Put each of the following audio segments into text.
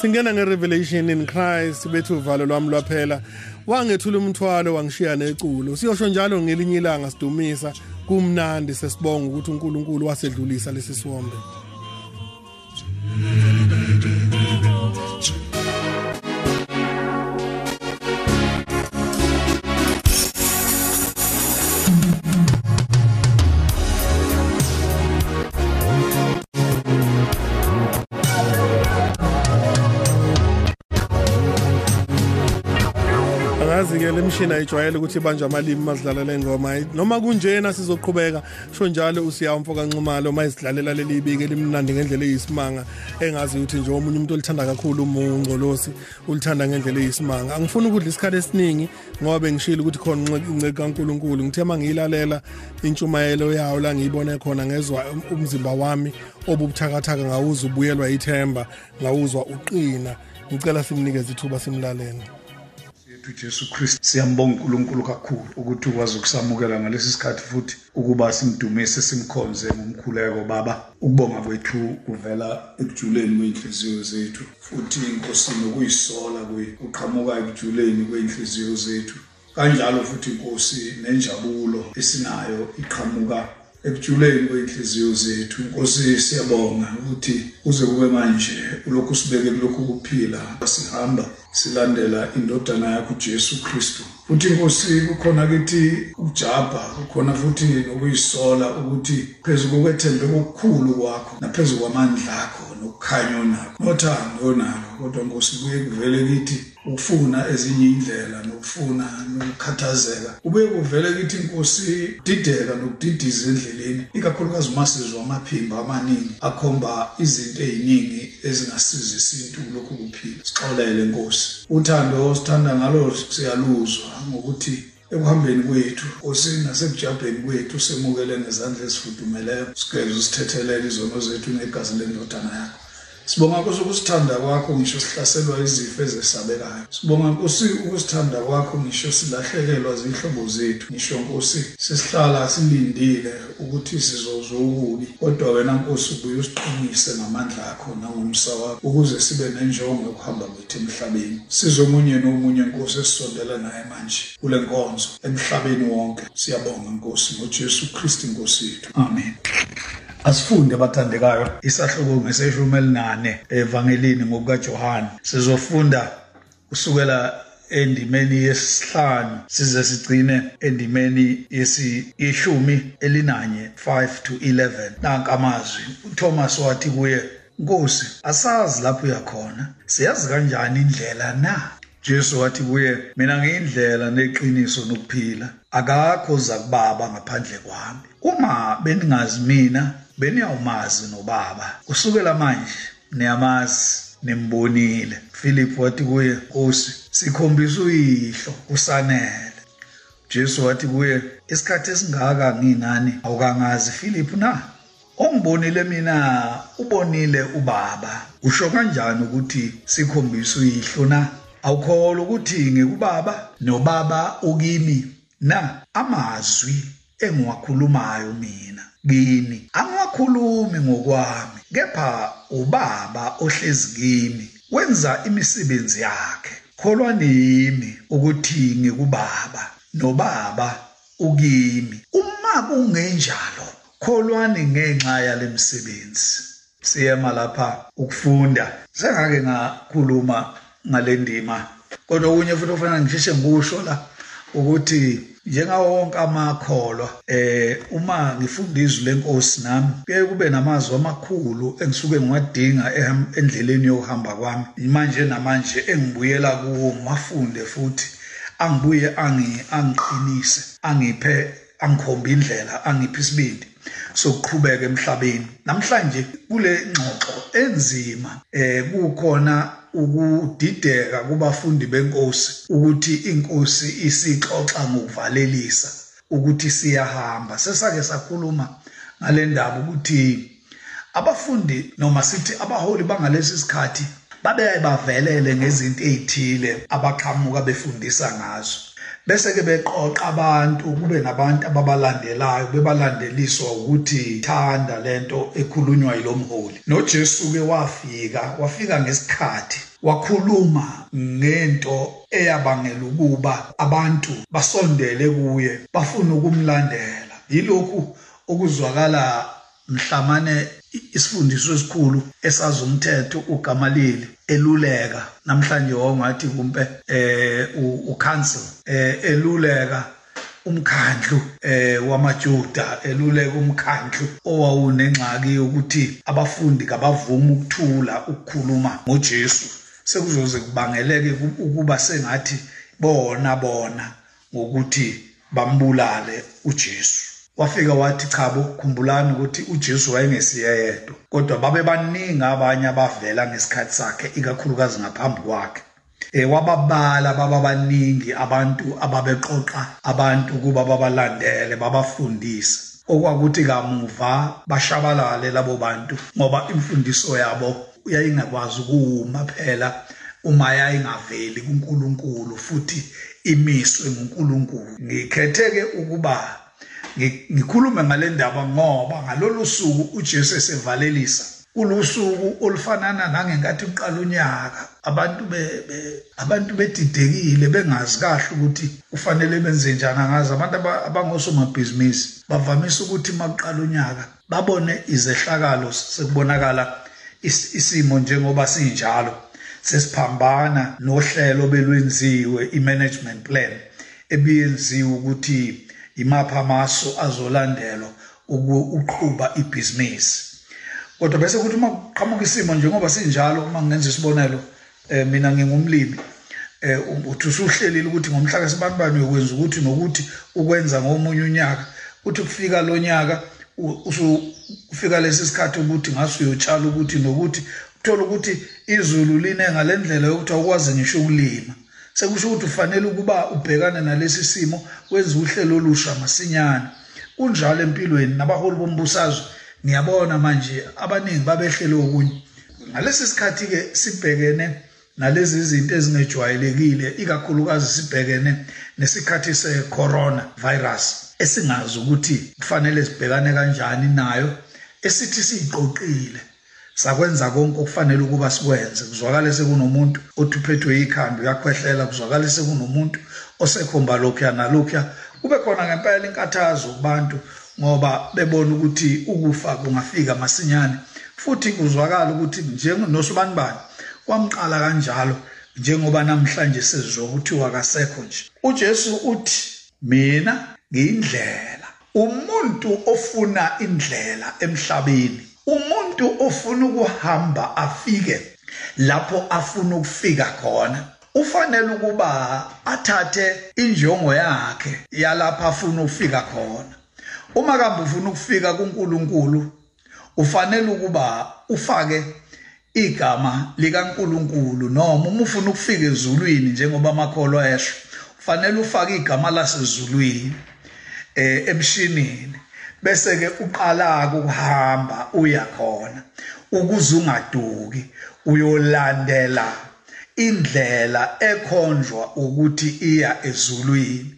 singena ngerevelation in Christ bethu uvalo lwami lwaphela. Wangethula umthwalo wangishiya neculo. Siyosho njalo ngelinye ilanga sidumisa kumnandi sesibonga ukuthi uNkulunkulu wasedlulisa lesi siwombe angazi-ke le mshini ayijwayele ukuthi ibanjwe amalimi mazidlala le ngoma noma kunjena sizoqhubeka sho njalo usiyawo mfoka nxumalo uma izidlalela leli ibike elimnandi ngendlela eyisimanga engazi ukuthi nje omunye umuntu olithanda kakhulu umungcolosi ulithanda ngendlela eyisimanga. Angifuni ukudla isikhathi esiningi ngoba bengishilo ukuthi khona inceke kaNkuluNkulu. Ngithe mangiyilalela intshumayelo yawo la ngiyibone khona ngezwa umzimba wami obubuthakathaka ngawuza ubuyelwa ithemba ngawuzwa uqina. Ngicela simnikeze ithuba simlalele. Yethu Jesu Kristu. Siyambonga uNkulunkulu kakhulu ukuthi ukwazi ukusamukela ngalesi sikhathi futhi ukuba simdumise simkhonze ngomkhuleko baba. Ukubonga kwethu kuvela ekujuleni kweinhliziyo zethu futhi inkosi nokuyisola kuqhamuka ekujuleni kweinhliziyo zethu. Kanjalo futhi inkosi nenjabulo esinayo iqhamuka ekujuleni kweinhliziyo zethu. Inkosi siyabonga ukuthi uze kube manje ulokhu sibeke kulokhu kuphila sihamba silandela indodana yakho Jesu Kristu. Futhi inkosi kukhona kithi ukujabha kukhona futhi nokuyisola ukuthi phezulu kwethembe okukhulu kwakho naphezulu kwamandla akho nokukhanya onakho nothando onakho kodwa nkosi kuye kuvele kithi ufuna ezinye indlela nokufuna nokukhathazeka. Kube kuvele kithi inkosi dideka nokudidiza endleleni ikakhulukazi uma sizwa amaphimbo amaningi akhomba izinto eziningi ezingasiza isintu lokhu kuphila. Sixolele nkosi. Uthando osithanda ngalo siyaluzwa ngokuthi ekuhambeni kwethu osini nasekujabheni kwethu semukele ngezandla ezifudumeleyo sigeze usithethelele izono zethu negazi lendodana yakho. Sibonga Nkosi ukusithanda kwakho ngisho sihlaselwa izifo ezesabekayo. Sibonga Nkosi ukusithanda kwakho ngisho silahlekelwa zihlobo zethu. Ngisho Nkosi sesihlala silindile ukuthi sizozwa ububi. Kodwa wena Nkosi ubuye usiqinise ngamandla akho nangomsa wakho ukuze sibe nenjongo yokuhamba kwethu emhlabeni. Sizomunye nomunye Nkosi esisondela naye manje kule nkonzo emhlabeni wonke. Siyabonga Nkosi ngoJesu Kristu Nkosi yethu. Amen. Asifunde bathandekayo isahluko ngeseshumi elinane evangelini ngokukaJohane. Sizofunda kusukela endimeni yesihlanu size sigcine endimeni yeshumi elinanye 5 to 11 nanka amazwi uThomas wathi kuye Nkosi asazi lapho uyakhona siyazi kanjani indlela na? Jesu wathi kuye mina ngiyindlela neqiniso nokuphila. Akakho za kubaba ngaphandle kwami. Uma beningazi mina beniyawumazi nobaba. Kusukela manje niyamazi nimbonile. Philip wathi kuye Nkosi sikhombisa uyihlo usanele. Jesu wathi kuye isikhathi esingaka nginani? Awukangazi Philip na? Ongibonile mina ubonile ubaba. Usho kanjani ukuthi sikhombisa uyihlo na? Awukholwa ukuthi ngikubaba nobaba ukimi na? Amazwi engiwakhulumayo mina. Kini angiwakhulumi ngokwami kepha ubaba ohlezi kimi wenza imisebenzi yakhe. Kholwa nimi ukuthi ngikubaba nobaba ukimi. Uma kungenjalo kholwani ngenxa yalemsebenzi siyema lapha ukufunda. Sengake ngakhuluma ngalendima kodwa okunye futhi ofanele ngisheshe ngisho la ukuthi njengawo wonke amakholwa eh uma ngifunda izwi lenkosi nami kuye kube namazwi amakhulu engisuke ngiwadinga endleleni yokuhamba kwami. Manje namanje engibuyela kuwo mafunde futhi angibuye angi angiqinise angiphe angikhomba indlela angiphe isibindi sokuqhubeka emhlabeni. Namhlanje kule ngxoxo enzima eh kukhona ukudideka kubafundi benkosi ukuthi inkosi isixoxa ngokuvalelisa ukuthi siyahamba. Sesake sakhuluma ngale ndaba ukuthi abafundi noma sithi abaholi bangalesi sikhathi babe bavelele ngezinto ezithile abaqhamuka befundisa ngazo. Bese ke beqoqa abantu kube nabantu ababalandelayo bebalandeliswa ukuthi thanda lento ekhulunywa yilomholi. noJesu ke wafika wafika ngesikhathi wakhuluma ngento eyabangela ukuba abantu basondele kuye bafuna ukumlandela. Yilokhu okuzwakala mhlamane isifundiso esikhulu esazi umthetho uGamalili eluleka. Namhlanje ongathi kumpe eh ucouncil eh eluleka umkhandlu eh wamaJuda eluleka umkhandlu owawunengxaki yokuthi abafundi kabavuma ukuthula ukukhuluma ngoJesu. Sekuzoze kubangeleke ukuba sengathi bona bona ngokuthi bambulale uJesu. Wafika wathi chabo khumbulani ukuthi uJesu wayengesiyedwa kodwa babe baningi abanye abavela ngesikhathi sakhe ikakhulukazi ngaphambi kwakhe. Eh wababala baba baningi abantu ababeqoqa abantu kuba babalandele babafundise. Okwakuthi kamuva bashabalale labo bantu ngoba imfundiso yabo yayingakwazi ukuma phela uma yayingaveli kuNkulunkulu futhi imiswe nguNkulunkulu. Ngikhethe ke ukuba ngikhulume ngale ndaba ngoba ngalolu suku uJesu esevalelisa. Kulusuku olufanana nangenkathi uqala unyaka abantu be abantu bedidekile bengazi kahle ukuthi kufanele benze njani ngazi abantu abangosomabhizinisi bavamise ukuthi makuqala unyaka babone izehlakalo sekubonakala isimo njengoba sinjalo. Sesiphambana nohlelo belwenziwe i-management plan ebiyenziwe ukuthi imaphi amasu azolandelwa ukuqhuba ibhizinisi. Kodwa bese kuthi uma kuqhamuka isimo njengoba sinjalo uma ngenza isibonelo eh mina ngingumlimi eh uthi usuhlelile ukuthi ngomhla kasibani uyokwenza ukuthi nokuthi ukwenza ngomunye unyaka uthi kufika lo nyaka ufika lesi sikhathi ukuthi ngaso uyotshala ukuthi nokuthi uthola ukuthi izulu line ngalendlela yokuthi awukwazi ngisho ukulima. Sekusho ukuthi ufanele ukuba ubhekane nalesi simo wenze uhlelo olusha masinyane. Kunjalo empilweni nabaholi bombusazwe ngiyabona manje abaningi babehlele okunye. Ngalesi sikhathi ke sibhekene nalezi izinto ezingejwayelekile ikakhulukazi sibhekene nesikhathi se-corona virus esingazi ukuthi kufanele sibhekane kanjani nayo esithi siyiqoqile. Sakwenza konke okufanele ukuba sikwenze. Kuzwakale sekunomuntu othi uphethwe ikhanda uyakhwehlela kuzwakale sekunomuntu osekhomba lokhuya nalokhuya. Kube khona ngempela inkathazo kubantu ngoba bebona ukuthi ukufa kungafika masinyane. Futhi kuzwakala ukuthi njengenosobanibani kwamqala kanjalo njengoba namhlanje sezizwa ukuthi akasekho nje. uJesu uthi mina ngiyindlela. Umuntu ofuna indlela emhlabeni umuntu ofuna ukuhamba afike lapho afuna ukufika khona ufanele ukuba athathe injongo yakhe yalapha afuna ukufika khona. Uma kambe ufuna ukufika kuNkulunkulu ufanele ukuba ufake igama likaNkulunkulu noma uma ufuna ukufika ezulwini njengoba amakholo esho ufanele ufake igama lasezulwini eh emshinini. Bese ke uqala ukuhamba uya khona. Ukuze ungaduki uyolandela indlela ekhonjwa ukuthi iya ezulwini.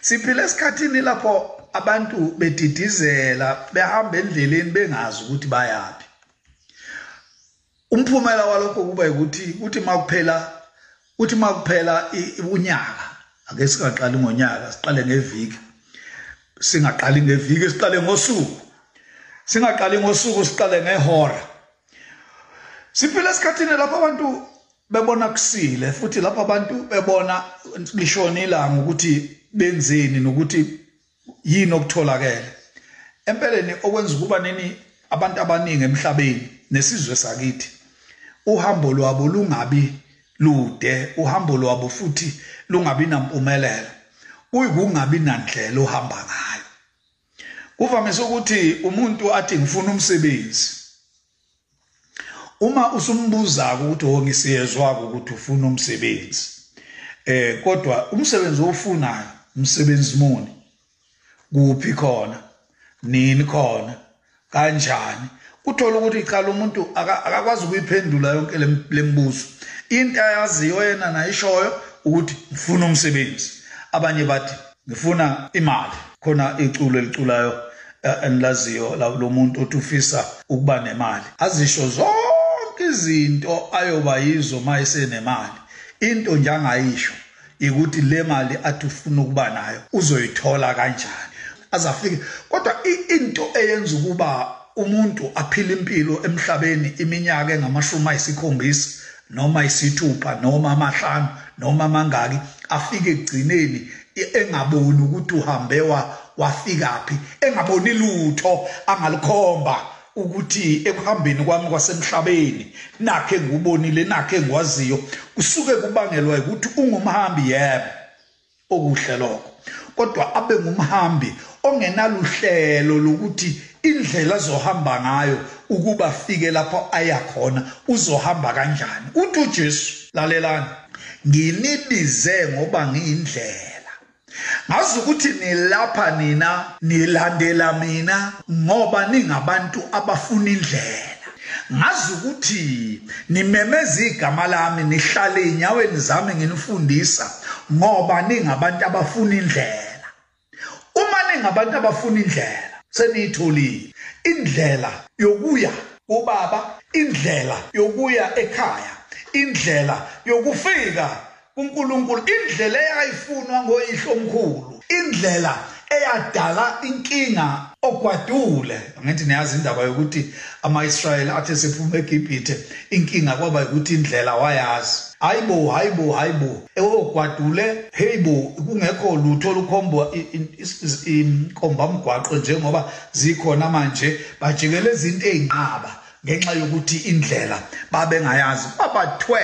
Siphile esikhathini lapho abantu bedidizela behamba endleleni bengazi ukuthi bayapi umphumela walokho kuba ukuthi uthi makuphela uthi makuphela unyaka ake singaqali ngonyaka siqale ngeviki singaqali ngeviki siqale ngosuku. Singaqali ngosuku siqale ngehora. Siphila esikhathini lapho abantu bebona kusile futhi lapho abantu bebona lishona ilanga ukuthi benzeni nokuthi yini okutholakele. Empeleni okwenza ukuba nini abantu abaningi emhlabeni nesizwe sakithi uhambo lwabo lungabi lude uhambo lwabo futhi lungabi nampumelelo. Kuyikungabi nandlela ohamba ngayo. Kuvamise ukuthi umuntu athi ngifuna umsebenzi. Uma usumbuza ukuthi ongisiyezwa ukuthi ufuna umsebenzi. Eh kodwa umsebenzi ofunayo umsebenzi muni? Kuphi khona? Nini khona? Kanjani? Uthola ukuthi iqala umuntu akakwazi ukuyiphendula yonke lembuzo into ayaziyo yena nayishoyo ukuthi ngifuna umsebenzi. Abanye bathi ngifuna imali. Khona iculo eliculayo eh, enlaziyo lo muntu othi ufisa ukuba nemali. Azisho zonke izinto ayoba yizo mayesenemali into nje angayisho ukuthi le mali athi ufuna ukuba nayo uzoyithola kanjani? Azafike kodwa into eyenza ukuba umuntu aphile impilo emhlabeni iminyaka engamashumi ayisikhombisa noma isithupha noma amahlanu noma mangaki afike ekugcineni engaboni ukuthi uhambe wafikaphi engaboni lutho angalikhomba ukuthi ekuhambeni kwami kwasemhlabeni nakhe ngubonile nakhe ngwaziyo kusuke kubangelwa ukuthi ungumhambi yebo okuhle lokho. Kodwa abe ngumhambi ongenaluhlelo lokuthi indlela azohamba ngayo ukuba afike lapho aya khona uzohamba kanjani. Uthi uJesu lalelani. Nginibize ngoba ngiyindlela. Ngazi ukuthi nilapha nina nilandela mina ngoba ningabantu abafuna indlela. Ngazi ukuthi nimemeza igama lami nihlale enyaweni zami nginifundisa ngoba ningabantu abafuna indlela. Uma ningabantu abafuna indlela seniyitholile. Indlela yokuya kubaba indlela yokuya ekhaya indlela yokufika kuNkulunkulu indlela eyayifunwa ngoyihlo omkhulu indlela eyadala inkinga ogwadule. Ngithi niyazi indaba yokuthi ama-Israyeli athi sephuma eGibhithe inkinga kwaba ukuthi indlela wayazi. Hayibo hayibo hayibo ewogwadule heyibo kungekho lutho olukhomba inkomba mgwaqo njengoba zikhona manje bajikele izinto ezinqaba ngenxa yokuthi indlela babengayazi. Babathwe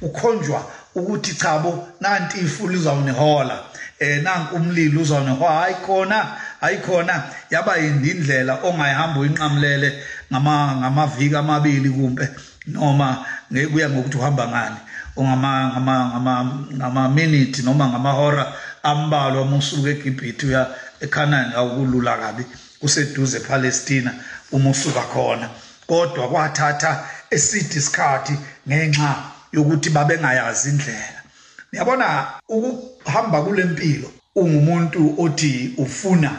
ukhonjwa ukuthi chabo nanti ifuli uzawunihola. Eh nanku umlilo uzawunihola. Hayi khona hayi khona yaba indlela ongayihamba uyinqamlele ngama ngamaviki amabili kumbe noma kuya ngokuthi uhamba ngani. Ongama ngama ngama minute noma ngamahora ambalwa musuka eGibhithe uya eKhanani awukulula kabi kuseduze ePalestina uma usuka khona. Kodwa kwathatha eside isikhathi ngenxa yokuthi babengayazi indlela. Niyabona ukuhamba kule mpilo ungumuntu othi ufuna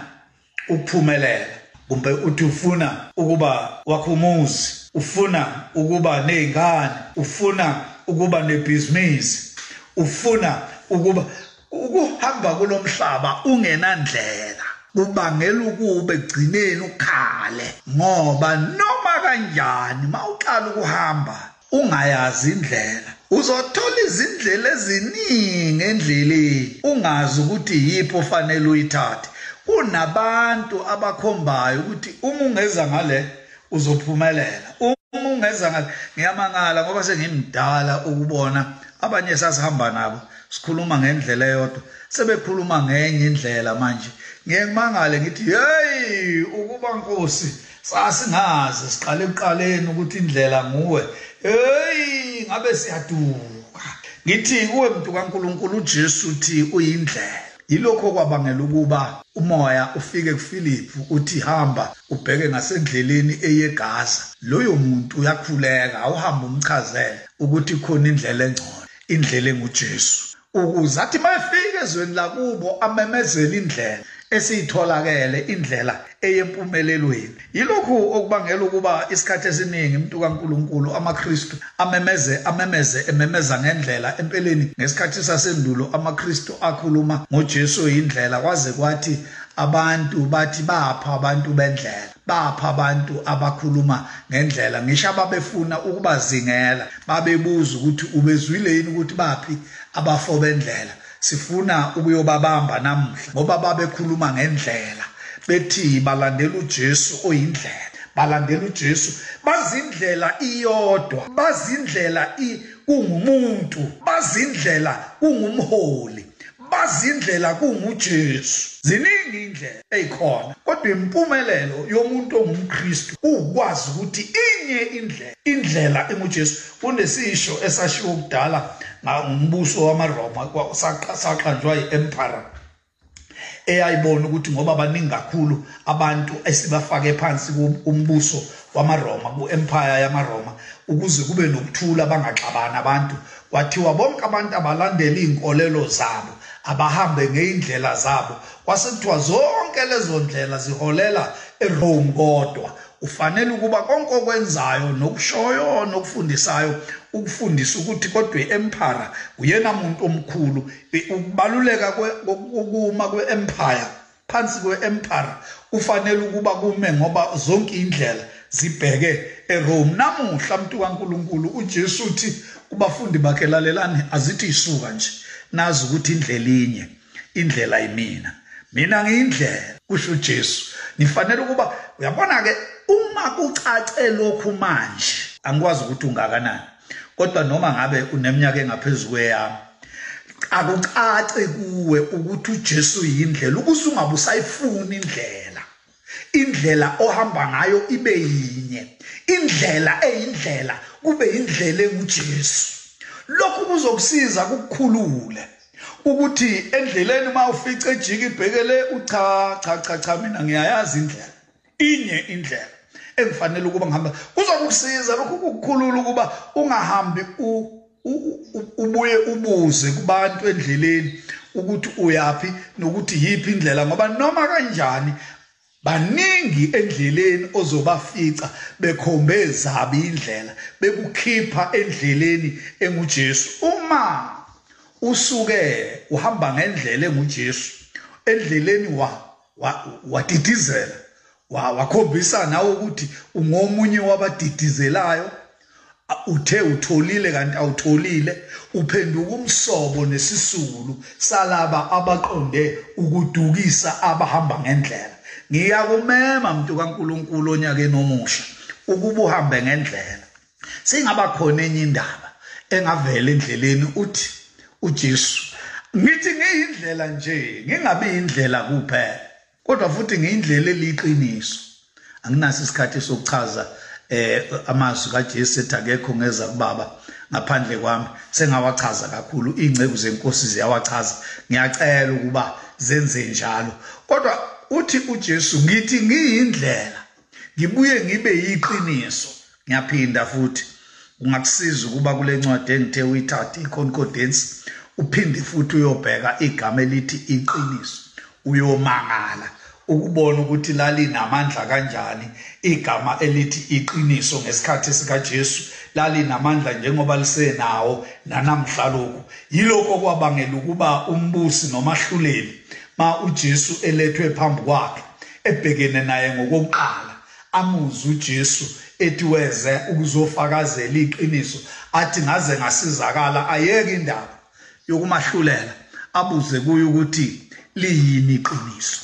ukuphumelela kumbe uthi ufuna ukuba wakhumuzi ufuna ukuba nezingane ufuna ukuba nebhizinisi ufuna ukuba ukuhamba kulomhlaba ungenandlela. Kubangela ukube gcineni ukhale ngoba noma kanjani mawuqala ukuhamba ungayazi indlela. Uzothola izindlela eziningi endleleni ungazi ukuthi yiphi ofanele uyithathe. Kunabantu abakhombayo ukuthi uma ungeza ngale uzophumelela. Uma ungeza ngale ngiyamangala ngoba sengimdala ukubona abanye sasihamba nabo. Sikhuluma ngendlela eyodwa. Sebekhuluma ngenye indlela manje. Ngeke mangale ngithi hey ukuba nkosi sasingazi siqale ekuqaleni ukuthi indlela nguwe. Hey ngabe siyaduka. Ngithi kuwe mntu kaNkuluNkulu uJesu uthi uyindlela. Yilokho kwabangela ukuba umoya ufike kuFilipu uthi hamba ubheke ngasendleleni eyeGaza loyo muntu uyakhuleka awuhamba umchazele ukuthi khona indlela engcono indlela enguJesu. Ukuze athi mayefika ezweni lakubo amemezele indlela esiyitholakele indlela eyempumelelweni. Yilokhu okubangela ukuba isikhathi esiningi umuntu kaNkuluNkulu amaKristu amemeze amemeze ememeza ngendlela empeleni. Ngesikhathi sasendulo amaKristu akhuluma ngoJesu indlela kwaze kwathi abantu bathi bapha abantu bendlela bapha abantu abakhuluma ngendlela. Ngisho ababefuna ukubazingela babebuza ukuthi ubezwile yini ukuthi baphi. Abafo bendlela sifuna ukuyobabamba namhla ngoba babekhuluma ngendlela. Bethi balandela uJesu oyindlela balandela uJesu. Bazindlela iyodwa bazindlela kungumuntu bazindlela kungumholi bazindlela kunguJesu. Ziningi indlela ezikhona kodwa impumelelo yomuntu ongumKristu ukwazi ukuthi inye indlela indlela enguJesu kunesisho esashiwo kudala ngumbuso wamaRoma saqanjwa iempire eyayibona ukuthi ngoba baningi kakhulu abantu esibafake phansi kumbuso wamaRoma kuempire yamaRoma ukuze kube nokuthula bangaxabani abantu. Kwathiwa bonke abantu abalandela izinkolelo zabo abahambe ngeindlela zabo. Kwase kuthiwa zonke lezo ndlela ziholela eRome kodwa ufanele ukuba konke okwenzayo nokushoyo nokufundisayo ukufundisa ukuthi kodwa iempire uyena muntu omkhulu. Ukubaluleka kokuma kweempire phansi kweempire ufanele ukuba kume ngoba zonke indlela zibheke eRome. Namuhla umuntu kaNkuluNkulu uJesu uthi kubafundi bakhe lalelani azithi isuka nje. Nazi ukuthi indlela inye indlela yimina mina ngiyindlela kusho uJesu. Nifanele ukuba uyabona ke uma kucace lokhu manje angikwazi ukuthi ungakanani. Kodwa noma ngabe uneminyaka engaphezulu kweyami akucace kuwe ukuthi uJesu yindlela ukuze ungabe usayifuna indlela. Indlela ohamba ngayo ibe yinye. Indlela eyindlela kube indlela enguJesu. Lokhu kuzokusiza kukukhulule ukuthi endleleni uma ufice ejika ibhekele ucha cha cha cha mina ngiyayazi indlela. Inye indlela engifanele ukuba ngihamba. Kuzokusiza lokhu kukukhulula ukuba ungahambi ubuye ubuze kubantu endleleni ukuthi uyapi nokuthi yipi indlela ngoba noma kanjani baningi endleleni ozobafica bekhombe zabi indlela bekukhipha endleleni enguJesu. Uma usuke uhamba ngendlela enguJesu endleleni wa wadidizela wakhombisa nawe ukuthi ungomunye wabadidizelayo. Uthe utholile kanti awutholile uphenduka umsobo nesisulu salaba abaqonde ukudukisa abahamba ngendlela. Ngiyakumema mntu kaNkuluNkulu onyakeni omusha ukuba uhambe ngendlela. Singaba khona enye indaba engavela endleleni uthi uJesu ngithi ngiyindlela nje ngingabi indlela kuphela kodwa futhi ngiyindlela eliqiniso. Anginaso isikhathi sokuchaza eh amazwi kaJesu ethi akekho ngeza kubaba ngaphandle kwami. Sengawachaza kakhulu ingceku zenkosi ziyawachaza. Ngiyacela ukuba zenze njalo. Kodwa uthi uJesu ngithi ngiyindlela ngibuye ngibe yiqiniso. Ngiyaphinda futhi ungakusiza ukuba kule ncwadi engithe uyithathe iconcordance uphinde futhi uyobheka igama elithi iqiniso. Uyomangala ukubona ukuthi lalinamandla kanjani igama elithi iqiniso ngesikhathi sikaJesu. Lalinamandla njengoba lisenawo nanamhla lokhu. Yilokho kwabangela ukuba umbusi nomahluleli ma uJesu elethwe phambi kwakhe ebhekene naye ngokokuqala amuze uJesu ethi weze ukuzofakazela iqiniso athi ngaze ngasizakala ayeke indaba yokumahlulela abuze kuye ukuthi liyini iqiniso?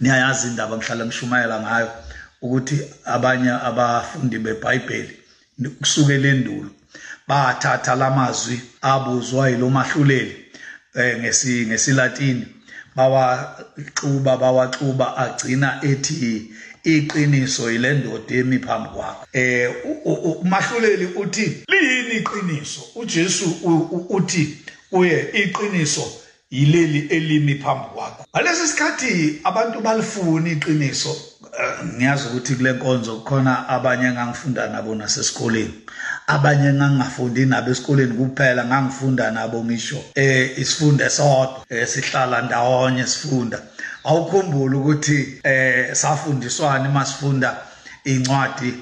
Niyayazi indaba ngihlala ngishumayela ngayo ukuthi abanye abafundi beBhayibheli kusukela endulo bathatha lamazwi abuzwa yilomahluleli eh ngesi ngesilatini bawaxuba bawaxuba agcina ethi iqiniso yile ndoda emi phambi kwakho eh umahluleli uthi liyini iqiniso? uJesu uthi kuye iqiniso yileli elimi phambi kwakho ngalesi sikhathi abantu balifuna iqiniso. Ngiyazi ukuthi kule nkonzo kukhona abanye engangifunda nabo nasesikoleni. Abanye ngangingafundi nabo esikoleni kuphela ngangifunda nabo ngisho eh isifundo sodwa eh, sihlala ndawonye sifunda. Awukhumbula ukuthi eh safundiswana masifunda incwadi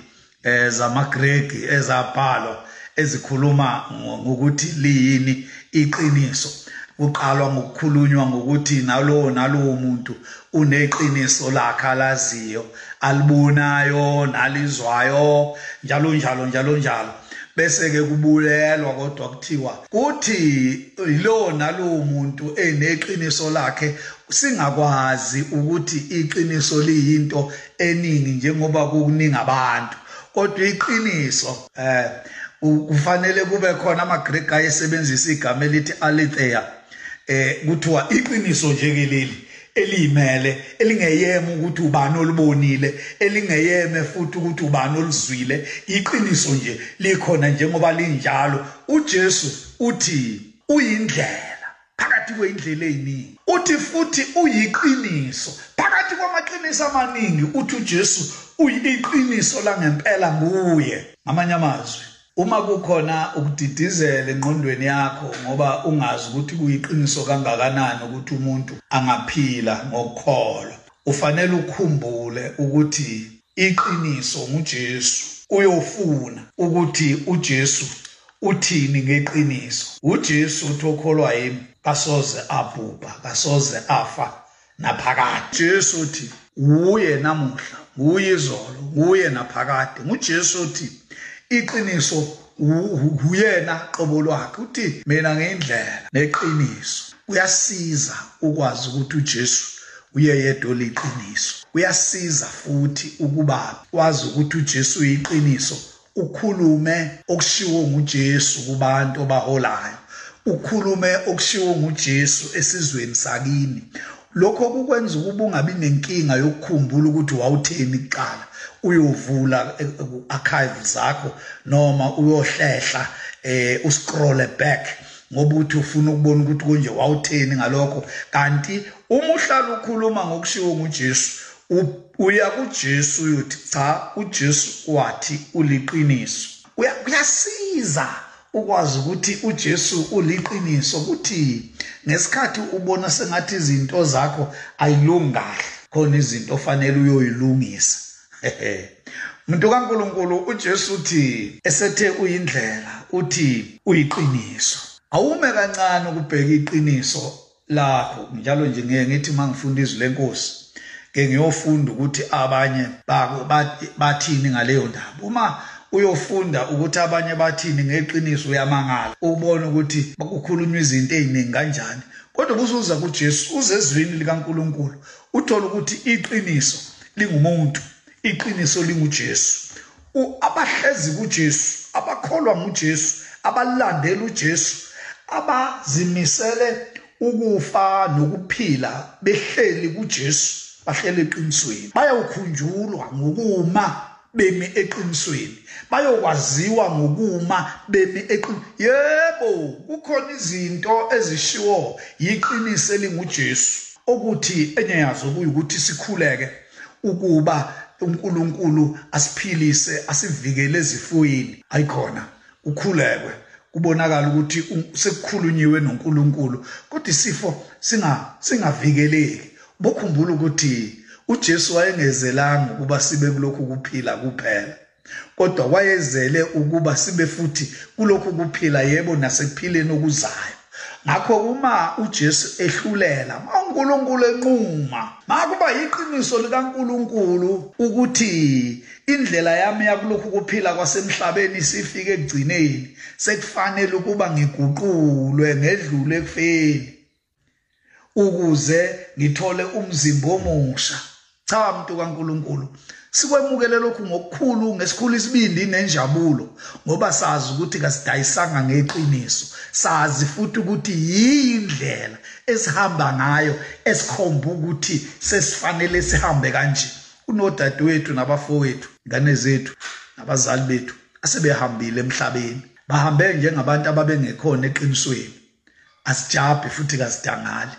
eh zamaGreki ezabhalwa ezikhuluma ngokuthi liyini iqiniso. Uqalwa ngokukhulunywa ngokuthi nalowo nalowo muntu uneqiniso lakhe alaziyo alibonayo nalizwayo njalo njalo njalo njalo. Bese ke kubulelwa kodwa kuthiwa kuthi lo nalowo muntu eneqiniso lakhe singakwazi ukuthi iqiniso liyinto eningi njengoba kuningi abantu. Kodwa iqiniso eh kufanele kube khona amaGreek ayesebenzisa igama elithi aletheia. Eh kuthiwa iqiniso nje keleli elimele elingeyeme ukuthi ubani olubonile elingeyeme futhi ukuthi ubani oluzwile iqiniso nje likhona njengoba linjalo. uJesu uthi uyindlela phakathi kweindlela eziningi uthi futhi uyiqiniso phakathi kwamaqiniso amaningi uthi uJesu uyiqiniso langempela nguye. Ngamanye amazwi uma kukhona ukudidizela engqondweni yakho ngoba ungazi ukuthi kuyiqiniso kangakanani ukuthi umuntu angaphila ngokukholwa ufanele ukhumbule ukuthi iqiniso nguJesu. Uyofuna ukuthi uJesu uthini ngeqiniso? uJesu uthi okholwa yimi kasoze abhubha kasoze afa naphakade. Jesu uthi uye namuhla uye izolo uye naphakade. nguJesu uthi iqiniso uyena qobo lwakhe uthi mina ngendlela neqiniso. Uyasiza ukwazi ukuthi uJesu uye yedwa liqiniso uyasiza futhi ukuba wazi ukuthi uJesu uyiqiniso. Ukhulume okushiwo nguJesu kubantu abaholayo ukhulume okushiwo nguJesu esizweni sakini. Lokho kukwenza ukuba ungabi nenkinga yokukhumbula ukuthi wawutheni kuqala. Uyovula archive zakho noma uyohlehla eh uscroll back ngoba uthi ufuna ukubona ukuthi konje wawutheni ngalokho. Kanti uma uhlala ukhuluma ngokushiwo nguJesu uya kuJesu uyothi cha uJesu wathi uliqiniso. Uyasiza ukwazi ukuthi uJesu uliqiniso ukuthi ngesikhathi ubona sengathi izinto zakho ayilungi kahle khona izinto ofanele uyoyilungisa. umuntu kaNkuluNkulu uJesu uthi esethe uyindlela uthi uyiqiniso. Awume kancane ukubheka iqiniso lakho. Njalo nje ngeke ngithi mangifunda izwi lenkosi ke ngiyofunda ukuthi abanye bathini ngaleyo ndaba. Uma uyofunda ukuthi abanye bathini ngeqiniso uyamangala ubone ukuthi bakukhulunywa izinto eziningi kanjani. Kodwa busuza kuJesu uze ezwini likaNkuluNkulu uthola ukuthi iqiniso lingumuntu. Iqiniso linguJesu. Abahlezi kuJesu abakholwa nguJesu abalandela uJesu abazimisele ukufa nokuphila behleli kuJesu bahlele eqinisweni. Bayawukhunjulwa ngokuma bemi eqinisweni. Bayokwaziwa ngokuma bemi eqin yebo kukhona izinto ezishiwo yiqiniso elinguJesu. Ukuthi enye yazo kuyukuthi sikhuleke ukuba uNkulunkulu asiphilise asivikele ezifuyini ayikhona ukhulekwe. Kubonakala ukuthi sekukhulunyiwe noNkulunkulu kodwa isifo singa singavikeleki. Bokhumbula ukuthi uJesu wayengezelanga ukuba sibe kulokhu kuphila kuphela kodwa wayezele ukuba sibe futhi kulokhu kuphila yebo nasekuphileni okuzayo. Ngakho uma uJesu ehlulela uNkulunkulu enquma makuba yiqiniso likaNkulunkulu ukuthi indlela yami yakulokhu kuphila kwasemhlabeni sifike ekugcineni. Sekufanele ukuba ngiguqulwe ngedlule ekufeni ukuze ngithole umzimba omusha. Cha muntu kaNkuluNkulu sikwemukele lokhu ngokukhulu ngesikhulu isibindi nenjabulo ngoba sazi ukuthi kasidayisanga ngeqiniso. Sazi futhi ukuthi yindlela esihamba ngayo esikhomba ukuthi sesifanele sihambe kanje. Unodadewethu nabafowethu ingane zethu nabazali bethu asebehambile emhlabeni. Bahambe njengabantu ababengekhona eqinisweni. Asijabhe futhi kasidangali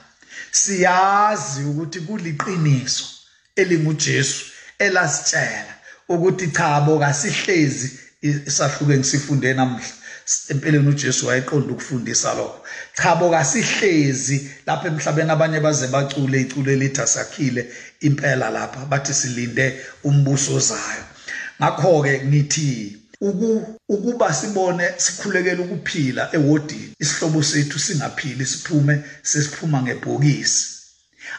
siyazi ukuthi kuliqiniso. elinguJesu elasitshela ukuthi cha bo kasihlezi isahluke ngisifunde namhla empeleni uJesu wayeqonda ukufundisa lokho. Cha bo kasihlezi lapha emhlabeni abanye baze bacule iculo elithi sakhile impela lapha bathi silinde umbuso ozayo ngakho ke ngithi ukuba sibone sikhulekela ukuphila ewodini isihlobo sethu singaphili siphume sesiphuma ngebhokisi.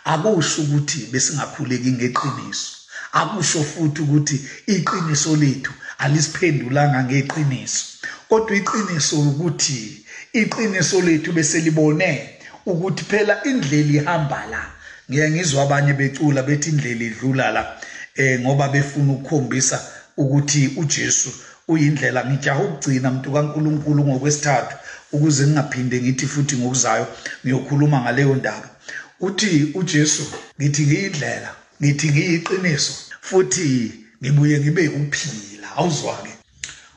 Akusho ukuthi besingakhuleki ngeqiniso. Akusho futhi ukuthi iqiniso lethu alisiphendulanga ngeqiniso. Kodwa iqiniso ukuthi iqiniso lethu bese libone ukuthi phela indlela ihamba la ngeke ngizwe abanye becula bethi indlela idlula la eh ngoba befuna ukukhombisa ukuthi uJesu uyindlela. Ngijaha ukugcina mntu kaNkuluNkulu ngokwesithathu ukuze ngingaphinde ngithi futhi ngokuzayo ngiyokhuluma ngaleyo ndaba. Uthi uJesu ngithi ngiyindlela ngithi ngiyiqiniso futhi ngibuye ngibe uphila awuzwake.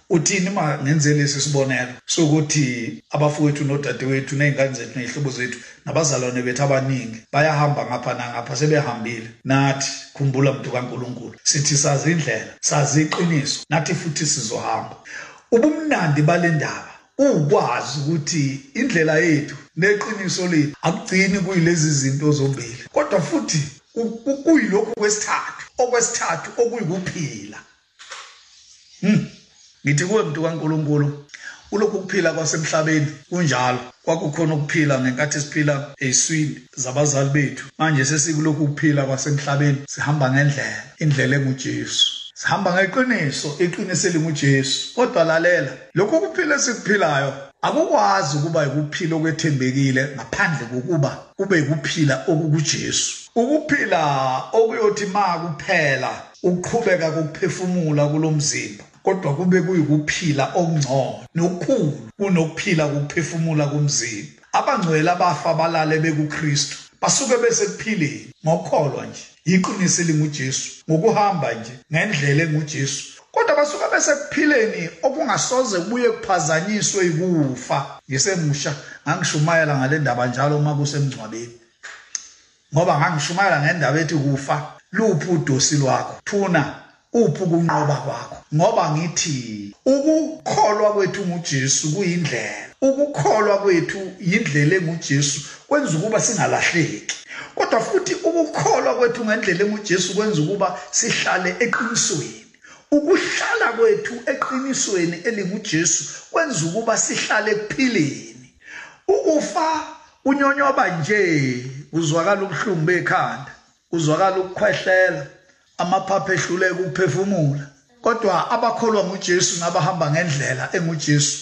Uthini ma ngenze lesi sibonelo sokuthi abafowethu nodadewethu nezingane zethu nezihlobo zethu nabazalwane bethu abaningi bayahamba ngapha nangapha sebehambile. Nathi khumbula mntu kaNkuluNkulu sithi sazi indlela sazi iqiniso nathi futhi sizohamba. Ubumnandi balendaba ukwazi ukuthi indlela yethu neqiniso lethu akugcini kuyilezi zinto zombili. Kodwa futhi kuyilokhu kwesithathu okwesithathu okuyikuphila. Hm ngithi kuwe mntu kaNkuluNkulu ulokhu kuphila kwasemhlabeni kunjalo. Kwakukhona ukuphila ngenkathi siphila eziswini zabazali bethu. Manje sesikulokhu ukuphila kwasemhlabeni sihamba ngendlela indlela enguJesu. Sihamba ngeqiniso iqiniso elinguJesu kodwa lalela lokhu kuphila esikuphilayo akukwazi ukuba ukuphila okwethembekile ngaphandle kokuba kube ukuphila okukuJesu. Ukuphila okuyothi ma kuphela ukuqhubeka kokuphefumula kulomzimba kodwa kube kuyikuphila okungcono nokukhulu kunokuphila kokuphefumula komzimba. Abangcwele abafa balale bekuKristu basuke besekuphileni ngokholwa nje. Iqiniso elinguJesu ngokuhamba nje ngendlela enguJesu. Kodwa basuka besekuphileni okungasoze kubuye kuphazanyiswe ikufa. Ngisemusha ngangishumayela ngale ndaba njalo uma kusemngcwabeni. Ngoba ngangishumayela ngendaba ethi kufa luphi udosi lwakho? Thuna uphi ukunqoba kwakho? Ngoba ngithi ukukholwa kwethu nguJesu kuyindlela. Ukukholwa kwethu yindlela enguJesu kwenza ukuba singalahleki. Kodwa futhi ukukholwa kwethu ngendlela enguJesu kwenza ukuba sihlale eqinisweni. Ukuhlala kwethu eqinisweni elinguJesu kwenza ukuba sihlale ekuphileni ukufa unyonyoba nje uzwakala ubuhlungu bekhanda uzwakala ukukhwehlela amaphaphu ehluleka ukuphefumula. Kodwa abakholwa nguJesu nabahamba ngendlela enguJesu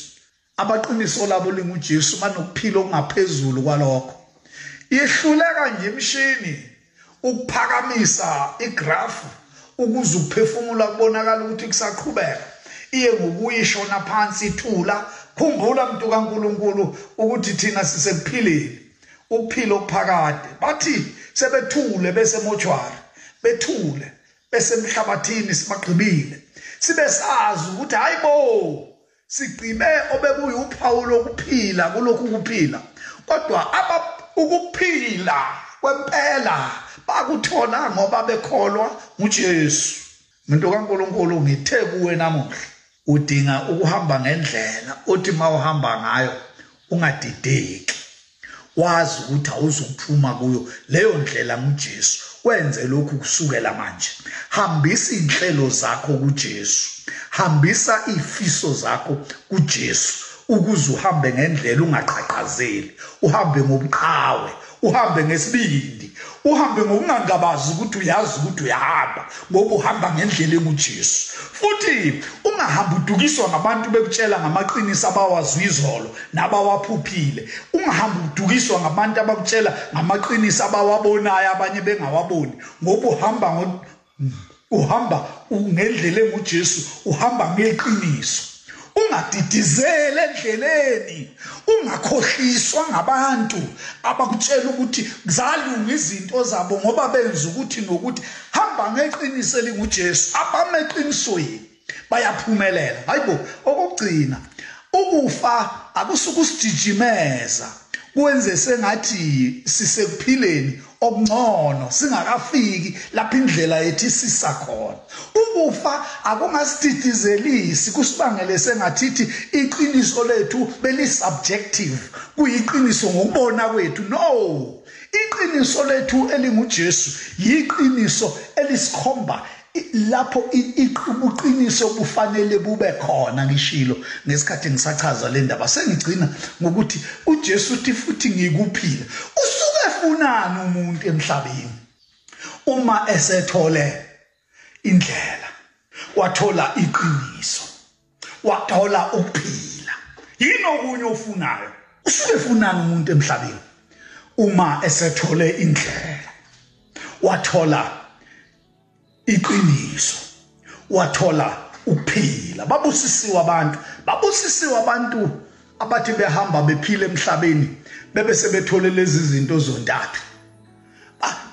abaqiniso labo linguJesu banokuphila okungaphezulu kwalokho. Ihluleka nje imshini ukuphakamisa igrafu ukuze ukuphefumula kubonakala ukuthi kusaqhubeka. Iye ngokuyishona phansi ithula khumbula mntu kaNkuluNkulu ukuthi thina sisekuphileni ukuphila okuphakade bathi sebethule bese mochwari bethule besemhlabathini sibagqibile sibe sazi ukuthi hayibo sigcime obekuyuphawu lokuphila kulokhu kuphila kodwa ukuphila kwempela bakuthola ngoba bekholwa uJesu umuntu kaNkuluNkulu ngithe kuwe namuhla udinga ukuhamba ngendlela othi mawuhamba ngayo ungadideki. Wazi ukuthi awuzophuma kuyo leyo ndlela nguJesu. Wenze lokhu kusukela manje. Hambisa inhlelo zakho kuJesu. Hambisa ifiso zakho kuJesu ukuze uhambe ngendlela ungaqhaqhazeli uhambe ngobuqhawe uhambe ngesibindi. Uhambe ngokungangabazi ukuthi uyazi ukuthi uyahamba ngoba uhamba ngendlela enguJesu futhi ungahambi udukiswa ngabantu bekutshela ngamaqiniso abawazwa izolo nabawaphuphile. Ungahambi udukiswa ngabantu abakutshela ngamaqiniso abawabonayo abanye bengawaboni. Ngoba uhamba uhamba ngendlela enguJesu uhamba ngeqiniso. Ungadidizele endleleni ungakhohliswa ngabantu abakutshela ukuthi zalunga izinto zabo ngoba benza ukuthi nokuthi hamba ngeqiniso elinguJesu abameqinisweni bayaphumelela. Hayibo okugcina ukufa akusukusijijimeza kwenze sengathi sisekuphileni okungcono singakafiki lapha indlela yethu isisa khona. Ukufa akungasididizelisi kusibangele sengathithi iqiniso lethu belisubjective kuyiqiniso ngokubona kwethu. No iqiniso lethu elinguJesu yiqiniso elisikhomba lapho ubuqiniso bufanele bube khona ngishilo. Ngesikhathi ngisachaza le ndaba sengigcina ngokuthi uJesu uthi futhi ngikuphila efunani umuntu emhlabeni? Uma esethole indlela wathola iqiniso wathola ukuphila. Yini okunye ofunayo? Usuke efunani umuntu emhlabeni? Uma esethole indlela wathola iqiniso wathola ukuphila. Babusisiwe abantu babusisiwe abantu abathi behamba bephila emhlabeni. Bebe sebethole lezi zinto zontathu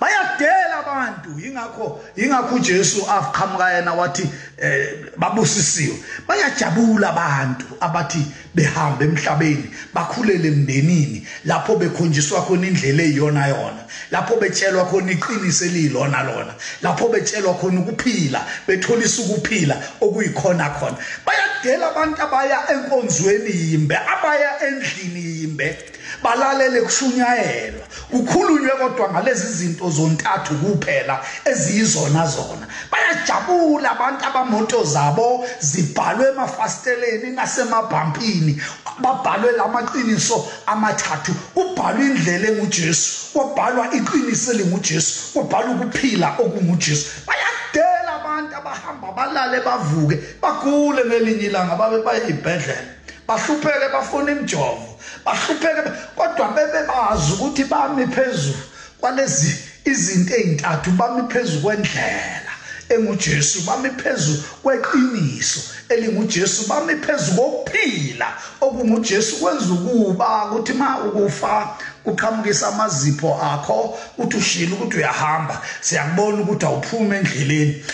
bayadela abantu. Ingakho ingakho uJesu afqhamuka yena wathi eh, babusisiwe. Bayajabula abantu abathi behamba emhlabeni bakhulele emndenini lapho bekhonjiswa khona indlela eyiyona yona lapho betshelwa khona iqiniso eliyilona lona lapho betshelwa khona ukuphila betholisa ukuphila okuyikhona khona. Bayadela abantu abaya enkonzweni yimbe abaya endlini yimbe. Balalele kushunyayelwa kukhulunywe kodwa ngalezi zinto zontathu kuphela eziyizona zona. Bayajabula abantu abamoto zabo zibhalwe emafasteleni nasemabhampini babhalwe lamaqiniso amathathu. Kubhalwa indlela enguJesu kubhalwa iqiniso elinguJesu kubhalwa ukuphila okunguJesu. Bayadela abantu abahamba balale bavuke bagule ngelinye ilanga babe bayibhedlela bahlupheke bafuna imijovo bahlupheke kodwa bebebazi ukuthi bami phezulu kwalezi izinto ezintathu bami phezulu kwendlela enguJesu bami phezulu kweqiniso elinguJesu bami phezulu kokuphila okunguJesu. Kwenza ukuba ukuthi ma ukufa uqhamukisa amazipho akho uthi ushila ukuthi uyahamba siyakubona ukuthi awuphumi endleleni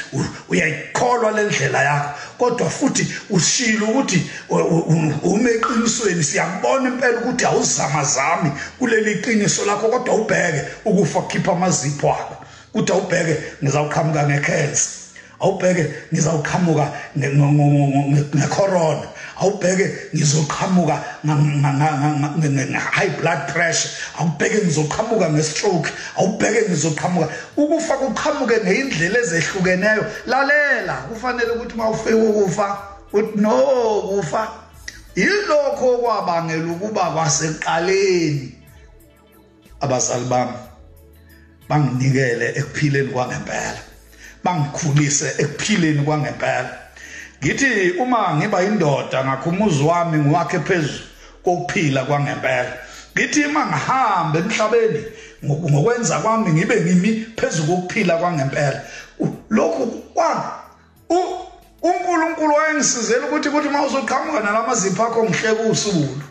uyayikholwa le ndlela yakho kodwa futhi ushila ukuthi ume eqinisweni siyakubona impela ukuthi awuzamazami kuleli qiniso lakho kodwa ubheke ukufa kukhipha amazipho akho uthi awubheke ngizawuqhamuka ngecancer awubheke ngizawuqhamuka ngecorona awubheke ngizoqhamuka high blood pressure. awubheke ngizoqhamuka ngestroke awubheke ngizoqhamuka ukufa kuqhamuke ngeindlela ezehlukeneyo lalela kufanele ukuthi mawufika ukufa uthi no kufa yilokho okwabangela ukuba kwaseqaleni abazali bami banginikele ekuphileni kwangempela bangikhulise ekuphileni kwangempela ngithi uma ngiba indoda ngakhumuzi wami ngiwakhe phezulu kokuphila kwangempela. Ngithi uma ngihamba emhlabeni ngokwenza kwami ngibe ngimi phezulu kokuphila kwangempela. Lokhu kwami uNkulunkulu wayengisizela ukuthi kuthi mawuzoqhamuka nalamazipho akho ngihleke usulu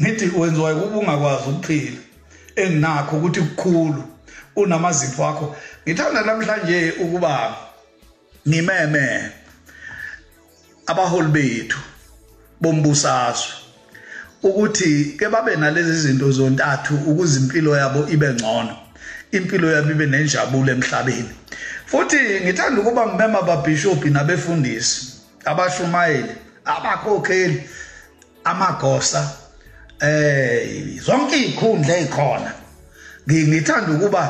ngithi wenziwa ukuba ungakwazi ukuphila enginakho ukuthi kukhulu unamazipho akho. Ngithanda namhlanje ukuba ngimeme. Abaholi bethu bombusazwe ukuthi ke babe nalezi zinto zontathu ukuze impilo yabo ibe ngcono impilo yabo ibe nenjabulo emhlabeni. Futhi ngithanda ukuba ngimema ababhishophi nabefundisi abashumayeli abakhokheli amagosa eh zonke izikhundla ezikhona ngithanda ukuba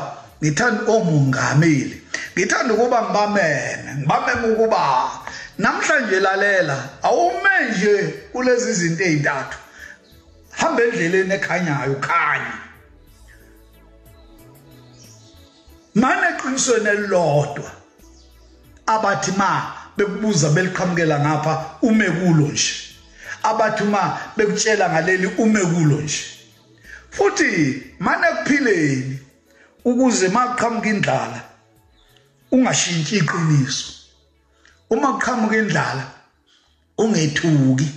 ngithanda omungameli ngithanda ukuba ngibameme ngibameme ukuba namhlanje lalela awume nje kulezi zinto ezintathu hamba endleleni ekhanyayo ukhanye mane eqinisweni elilodwa abathi ma bekubuza beliqhamukela ngapha ume kulo nje. Abathi ma bekutshela ngaleli ume kulo nje. Futhi mane kuphileni ukuze maqhamuka indlala ungashintshi iqiniso uma kuqhamuka indlala ungethuki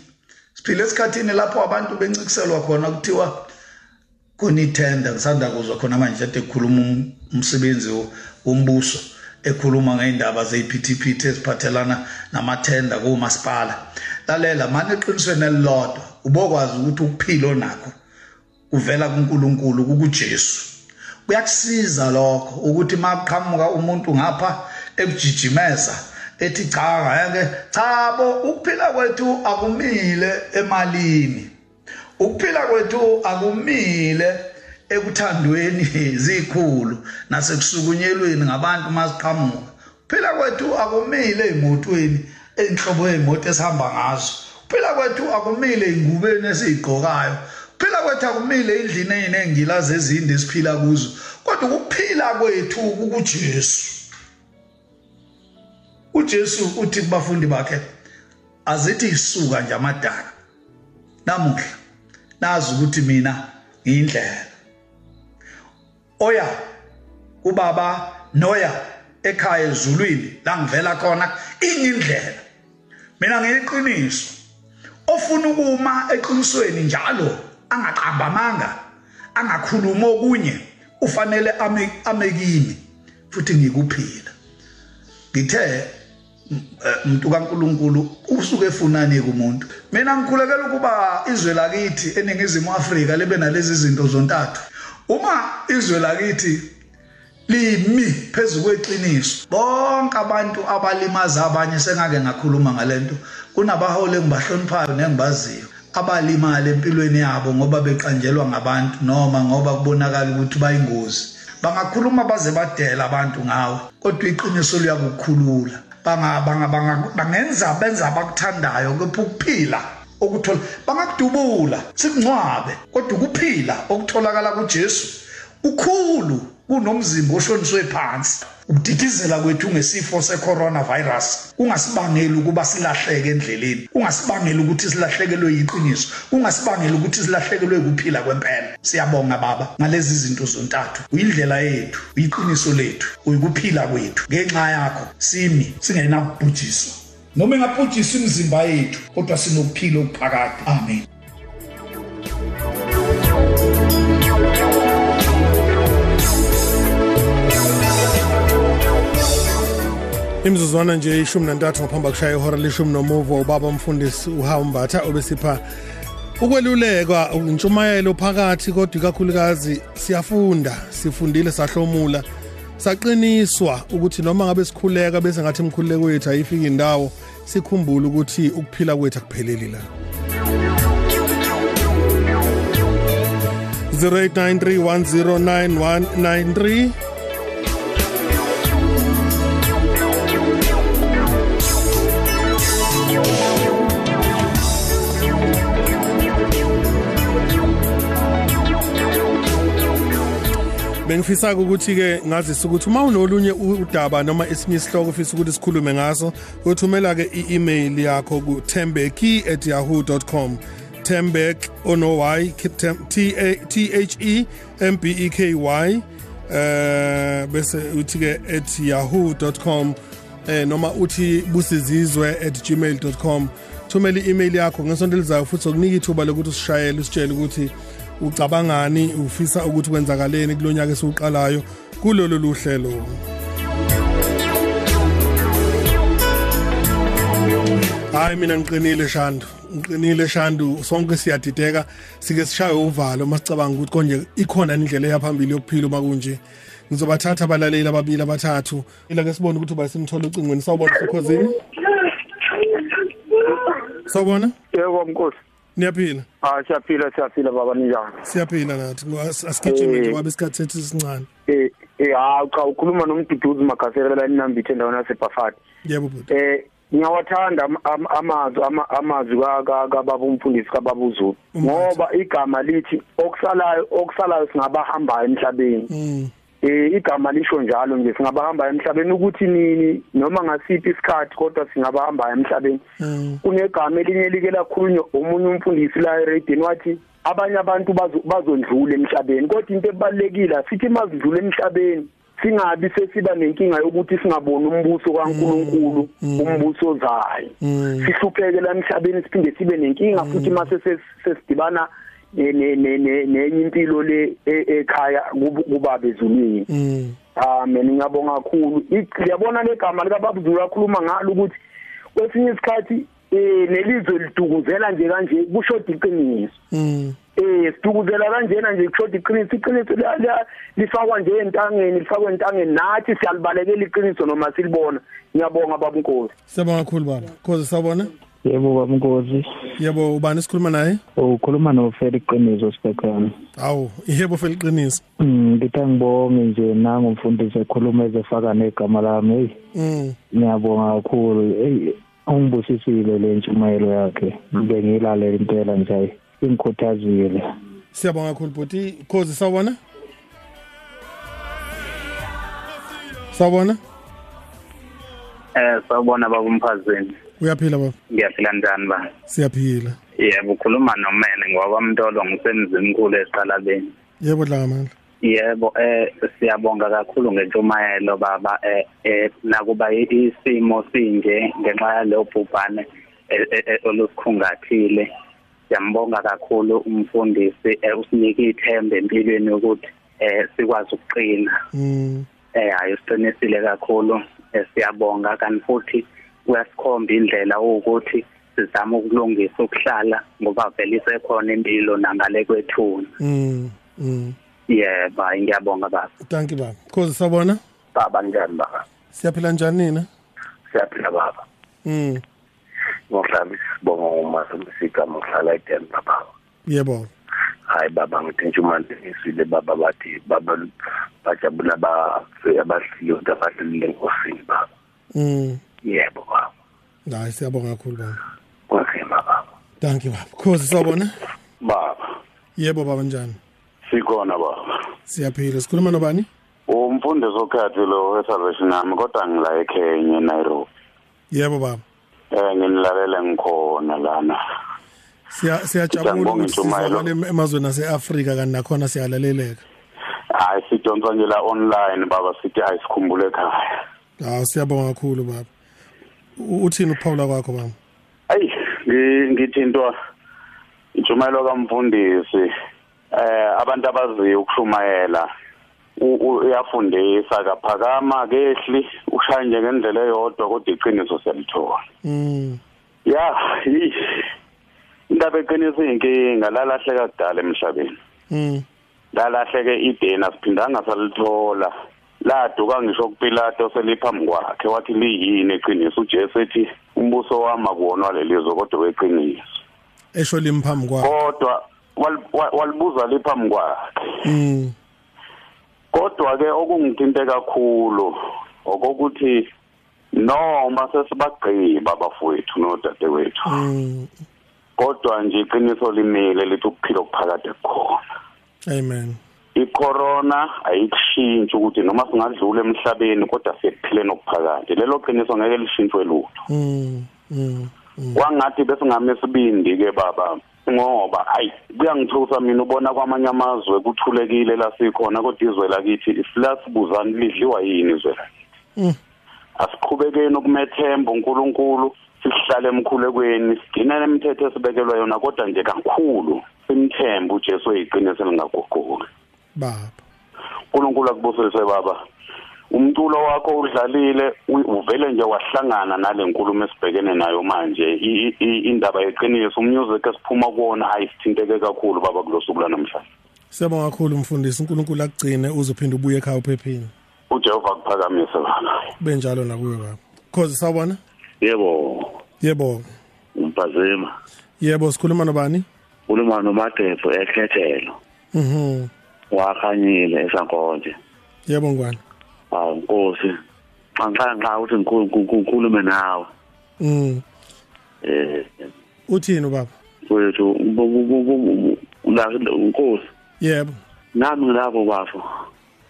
siphile esikhathini lapho abantu bencikiselwa khona kuthiwa kunithenda ngisanda kuzwa khona manje ade kukhuluma um-, umsebenzi wombuso ekhuluma ngeindaba zeyiphithiphithi eziphathelana namathenda kumasipala lalela manje eqinisweni elilodwa ubokwazi ukuthi ukuphilo nakho uvela kuNkulunkulu kukuJesu. Kuyakusiza lokho ukuthi maqhamuka umuntu ngapha ekujijimeza ethi cha ngeke cha bo ukuphila kwethu akumile emalini. Ukuphila kwethu akumile ekuthandweni zikhulu nasekusukunyelweni ngabantu masiqhamuka ukuphila kwethu akumile ezimotweni enhlobo ezimoto esihamba ngazo. Ukuphila kwethu akumile ingubeni esizigqokayo ukuphila kwethu akumile endlini eyinengilazi ezinde esiphila kuzo. Kodwa ukuphila kwethu kukuJesu. uJesu uthi kubafundi bakhe azithi isuka nje amadaka. Namuhla nazi ukuthi mina ngiyindlela. Oya ubaba noya ekhaya ezulwini la ngivela khona ingindlela. Mina ngiyiqiniso. Ofuna ukuma eqinisweni njalo angaqamba amanga angakhuluma okunye ufanele amekini futhi ngikuphila. Ngithe umuntu kaNkuluNkulu usuke efunani kumuntu. Mina ngikhulekela ukuba izwe lakithi eningizimu Afrika libe nalezi zinto zontathu. Uma izwe lakithi limi phezulu kweqiniso bonke abantu abalimaza abanye sengake ngakhuluma ngalento kunabaholi engibahloniphayo nengibaziyo abalimala empilweni yabo ngoba beqanjelwa ngabantu noma ngoba kubonakala ukuthi bayingozi. Bangakhuluma baze badela abantu ngawe kodwa iqiniso liyakukhulula. Bangenza benza abakuthandayo kepha ukuphila okuthola bangakudubula sikungcwabe kodwa ukuphila okutholakala kuJesu ukhulu kunomzimba oshoniswe phansi. Ukudidizela kwethu ngesifo secoronavirus kungasibangeli ukuba silahleke endleleni kungasibangeli ukuthi silahlekelwe yiqiniso kungasibangeli ukuthi silahlekelwe ukuphila kwempela. Siyabonga baba ngalezi zinto zontathu. Uyindlela yethu uyiqiniso lethu uyikuphila kwethu. Ngenxa yakho simi singenakubhujiswa noma engabhujiswa imizimba yethu kodwa sinokuphila okuphakade. Amen. Imizuzwana nje ishumi nantathu ngaphambi kushaya ihora lishumi nomuvo. Ubaba umfundisi uhambatha obesipha ukwelulekwa intshumayelo phakathi kodwa ikakhulukazi siyafunda sifundile sahlomula saqiniswa ukuthi noma ngabe sikhuleka bese ngathi imkhululeko wethu ayifiki indawo sikhumbule ukuthi ukuphila kwethu akupheleli la. 0893109193 bengifisa ukuthi-ke ngazise ukuthi uma unolunye udaba noma esinye isihloko ufisa ukuthi sikhulume ngaso uthumela-ke i-email yakho ku-tembeki at yahoo com. Tembek ono-y t-h-e m-b-e-k-y eh bese uthi-ke at yahoo com eh noma uthi busizizwe at gmail com. Thumela i-email yakho ngesonto elizayo futhi okunika ithuba lokuthi usishayele usitshele ukuthi ucabangani ufisa ukuthi kwenzakaleni kulonyaka esiwuqalayo kulolu luhlelo. Hayi mina ngiqinile shandu. Ngiqinile shandu. Sonke siyadideka. Sike sishaye uvalo. Masicabanga ukuthi konje ikhona indlela eyaphambili yokuphila uma kunje. Ngizobathatha abalaleli ababili abathathu. Ila ke sibone ukuthi uba simthola ucingweni. Sawubona sikhozini sawubona? Yebo mnkosi niyaphila? Ah siyaphila siyaphila baba ninjani? Siyaphila nathi. Asigijime nje wabe isikhathi sethu sincane. Eh eh ha cha ukhuluma nomduduzi magasela la inambithe endaweni yasebhafati yebo bhuti. Eh ngiyawathanda amazwi amazwi kababa umfundisi kababa uZulu. Ngoba igama lithi okusalayo okusalayo singabahambayo emhlabeni. Eh igama lisho njalo nje singabahamba emhlabeni ukuthi nini noma ngasiphi isikhathi kodwa singabahamba emhlabeni. Kunegama elinye like lakhulunywa omunye umfundisi la eRadini wathi abanye abantu bazondlula emhlabeni. Kodwa into ebalekile sithi mazidlula emhlabeni singabi sesiba nenkinga yokuthi singaboni umbuso kaNkuluNkulu umbuso ozayo. Sihlupheke la emhlabeni siphinde sibe nenkinga futhi mase sesidibana nenye impilo le ekhaya kuba bezulwini amen ngiyabonga kakhulu. Ngiyabona legama lika babuzulu kakhuluma ngalo ukuthi kwesinye isikhathi eh nelizwe lidukuzela nje kanje kushoda iqiniso. Eh sidukuzela kanjena nje kushoda iqiniso. Iqiniso lifakwa nje entangeni lifakwa entangeni. Nathi siyalibalekela iqiniso noma silibona. Ngiyabonga baba Nkosi. Siyabonga kakhulu baba. Khoze sawubona? Yebo baba Nkosi. Yebo ubani sikhuluma naye? Ukhuluma no Feli Qiniso sibhekana Awu yebo Feli Qiniso Mm ngithi ngibonge nje nangu umfundisi ekhuluma ezefaka negama lami hey Mm. Ngiyabonga kakhulu. Hey ungibusisile le ntshumayelo yakhe. Ngibe ngilalela impela nje ingikhuthazile Siyabonga kakhulu bhuti. Khoze sawubona? Sawubona? Eh sawubona baba umphazini. Uyaphila baba? Ngiyaphila njani ba? Siyaphila. Yebo ukhuluma nomene ngisemzini nkulu esiqalabeni. Yebo dlangamandla. Yebo eh siyabonga kakhulu ngentshumayelo baba eh eh nakuba isimo sinje ngenxa yalo bhubhane olusikhungathile. Siyambonga kakhulu umfundisi usinika ithemba empilweni ukuthi eh sikwazi ukuqina. Mm. Eh hayi usiqinisile kakhulu siyabonga kanti futhi kuyasikhomba indlela ukuthi sizama ukulungisa ukuhlala ngoba vele isekhona impilo nangale kwethuna Mm. Mm. yebo ngiyabonga baba Thank you baba. Khoze sawubona? baba njani baba Siyaphila njani nina? siyaphila baba Mm. ngohlala isibongo ngomasa umsika ngohlala eDenver baba yebo hayi baba ngithi ntshumanti ngisile baba bathi baba bajabula ba abahliyo abahlile enkosini baba mm yebo baba hayi siyabonga kakhulu baba. Kwakhema baba thank you baba khosi sawubona? Baba. Yebo baba njani? Sikhona baba. Siyaphila. Sikhuluma nobani? Umfundisi okhathi lo we-salvation army kodwa ngila eKenya Nairobi yebo baba. Eh nginilalela ngikhona lana. Siya siyajabula Ngiyabonga ukuthi intshumayelo. sizakale emazweni aseAfrika kanti nakhona siyalaleleka. Hayi sidonsa nje la online baba sithi ayisikhumbule ekhaya. Hawu siyabonga kakhulu baba. U- uthini ukuphawula kwakho baba ayi ngi- ngithintwa intshumayelo kamfundisi. Eh abantu abaziyo ukushumayela uyafundisa kaphakama kehli ushaya nje ngendlela eyodwa kodwa iqiniso siyalithola. Mm. Ya indaba eqiniso inkinga lalahleka kudala emhlabeni. Mm. Lalahleke idena siphindanga salithola. Laduka ngisho kuPilato seliphambi kwakhe wathi liyini iqiniso? uJesu ethi umbuso wami akuwona lelizwe kodwa weqiniso. Esho limphambi kwakho kodwa wal- wa- walibuza liphambi kwakhe. Mm. Kodwa ke okungithinte kakhulu okokuthi noma sesibagqiba abafowethu nodadewethu mm. kodwa nje iqiniso limile lithi ukuphila okuphakade kukhona. Amen. Icorona ayikushintshi ukuthi noma singadlula emhlabeni kodwa siyephileni okuphakade lelo qiniso ngeke lishintshwe lutho mm mm mm. kwangathi besingame isibindi ke baba ngoba ayi kuyangithusa mina ubona kwamanye amazwe kuthulekile la sikhona kodwa izwe lakithi silasibuzani lidliwa yini izwe lakithi Mm. asiqhubekeni ukumethemba uNkulunkulu sihlale emkhulekweni sigcine nemithetho esibekelwa yona kodwa nje kakhulu simthembe uJesu eyiqiniso elingaguquki baba. uNkulunkulu akubusise baba. Umculo wakho udlalile u- uvele nje wahlangana nale nkulumo esibhekene nayo manje. I- i- indaba yeqiniso umusic esiphuma kuwona ayisithinteke kakhulu baba kulosuku lanamhlanje. Siyabonga kakhulu mfundisi. uNkulunkulu akugcine uzophinde ubuye ekhaya uphephile. uJehova akuphakamise baba. Benjalo nakuwe baba. Khosi sawubona? Yebo. Yebo. Umpazima yebo sikhuluma nobani? Uluma nomadepho ekhethelo. Mhm. Wakhanyile esankonje yebo ngwane awu nkosi. Nxa nxa uthi ngikhulume nawe. Mm. Eh. Uthini ubaba? Wethu la nkosi. Yebo. Nami ngilapho bafo.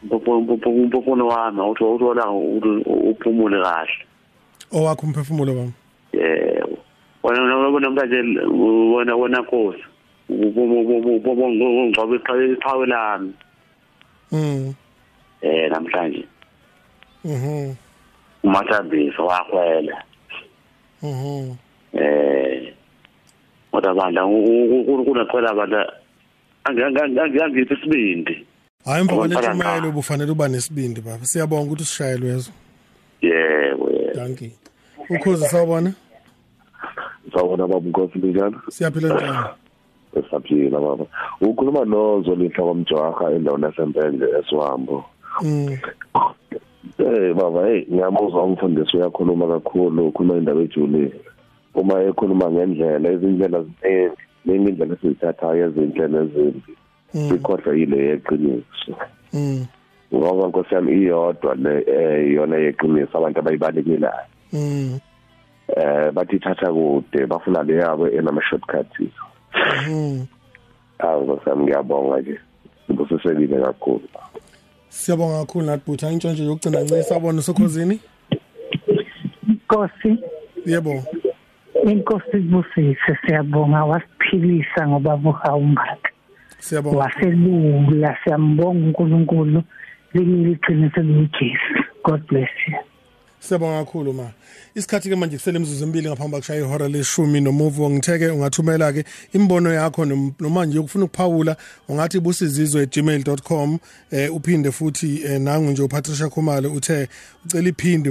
Mpopona wami uthi uthola uphumule kahle. Owakho umphefumulo baba? Eh wena wena manje wena wena nkosi. Ngcobe iqhawe lami mm. eh namhlanje. Mhm umathambisa wakhwela. Mhm eh kodwa bandla kunaqhela bandla angiyangithi isibindi. Hayi kwalentshumayelo ngqa. ubufanele uba nesibindi baba. Siyabonga ukuthi usishayelwe yezo yebo yebo. Danki ukhozi sawubona? Sawubona baba inkosi linjani siyaphila njani? Esaphila baba ukhuluma nozolihla kwamjaha endaweni yasempenge esiwambo. Mm. Eh baba hey ngiyamuzwa umfundisi uyakhuluma kakhulu ukhuluma indaba ejulile uma ekhuluma ngendlela izindlela ziningi ningi indlela esizithathayo ezindlela ezimbi mm. sikhohlwa yile yeqiniso. Mm. Ngoba nkosi yami iyodwa le eh, iyona yeqiniso abantu abayibalekelayo. Mm. Eh bathi ithatha kude bafuna le yabo enama shortcuts mhm awu nkosi yami ngiyabonga nje. Ubusisekile kakhulu. Siyabonga kakhulu nathi butha. Intshontsho yokugcina ncisa sawubona sokhosini Nkosi yebo. Inkosi ibusise siyabonga. Wasiphilisa ngoba buhawumbatha siyabonga. Waselula. Siyambonga uNkulunkulu. Lingile iqiniso liyijesu god bless you. Siyabonga kakhulu ma. Isikhathi ke manje kusele imizuzu emibili ngaphambi kokushaya ihora leshumi nomuvo. Ngitheke ungathumela ke imbono yakho nom- noma nje ukufuna ukuphawula ungathi busizizwe@gmail.com eh uphinde futhi eh, nangu nje uPatricia Khumalo uthe ucela iphinde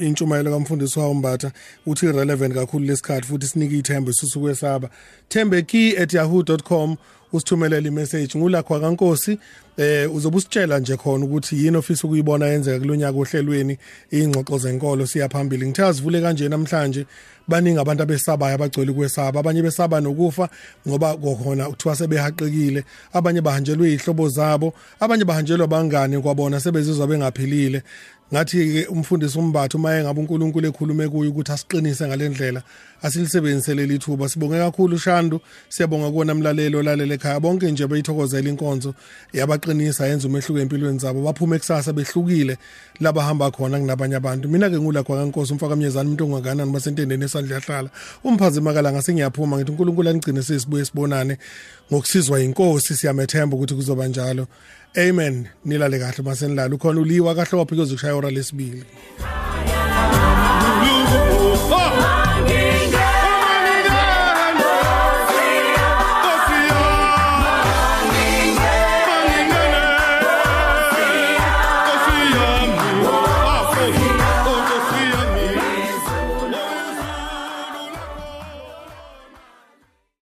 intshumayelo kamfundisi wawumbatha uthi relevant kakhulu lesikhathi futhi sinike ithemba isusu kwesaba thembeki@yahoo.com usithumelele imessage ngulakho kankosi eh uzobe usitshela nje khona ukuthi yini ofisa ukuyibona yenzeka kulonyaka ohlelweni ingxoxo zenkolo siya phambili. Ngithe azivule kanje namhlanje baningi abantu abesabayo abagcwele kwesaba abanye besaba nokufa ngoba kokhona kuthiwa sebehaqekile abanye bahanjelwe izihlobo zabo abanye bahanjelwa bangane kwabona sebezizwa bengaphilile. Ngathi-ke umfundisi umbatho uma engabe unkulunkulu ekhulume kuyo ukuthi asiqinise ngale ndlela asilisebenzise leli thuba. Sibonge kakhulu shandu. Siyabonga kuwona mlalelo olalele ekhaya. Bonke nje beyithokozela inkonzo yabaqinisa yenza umehluko empilweni zabo. Baphume kusasa behlukile labahamba khona kunabanye abantu. Mina-ke ngulakho kankosi umfaka mnyezane umuntu ongakanani basentendeni esandla yahlala. Umphazemakalanga sengiyaphuma ngithi unkulunkulu anigcine sesibuye sibonane ngokusizwa yinkosi siyamethemba ukuthi kuzoba njalo. Amen. Nilale kahle masenilala ukhona uliwa kahle waphike uzokushaya ora lesibili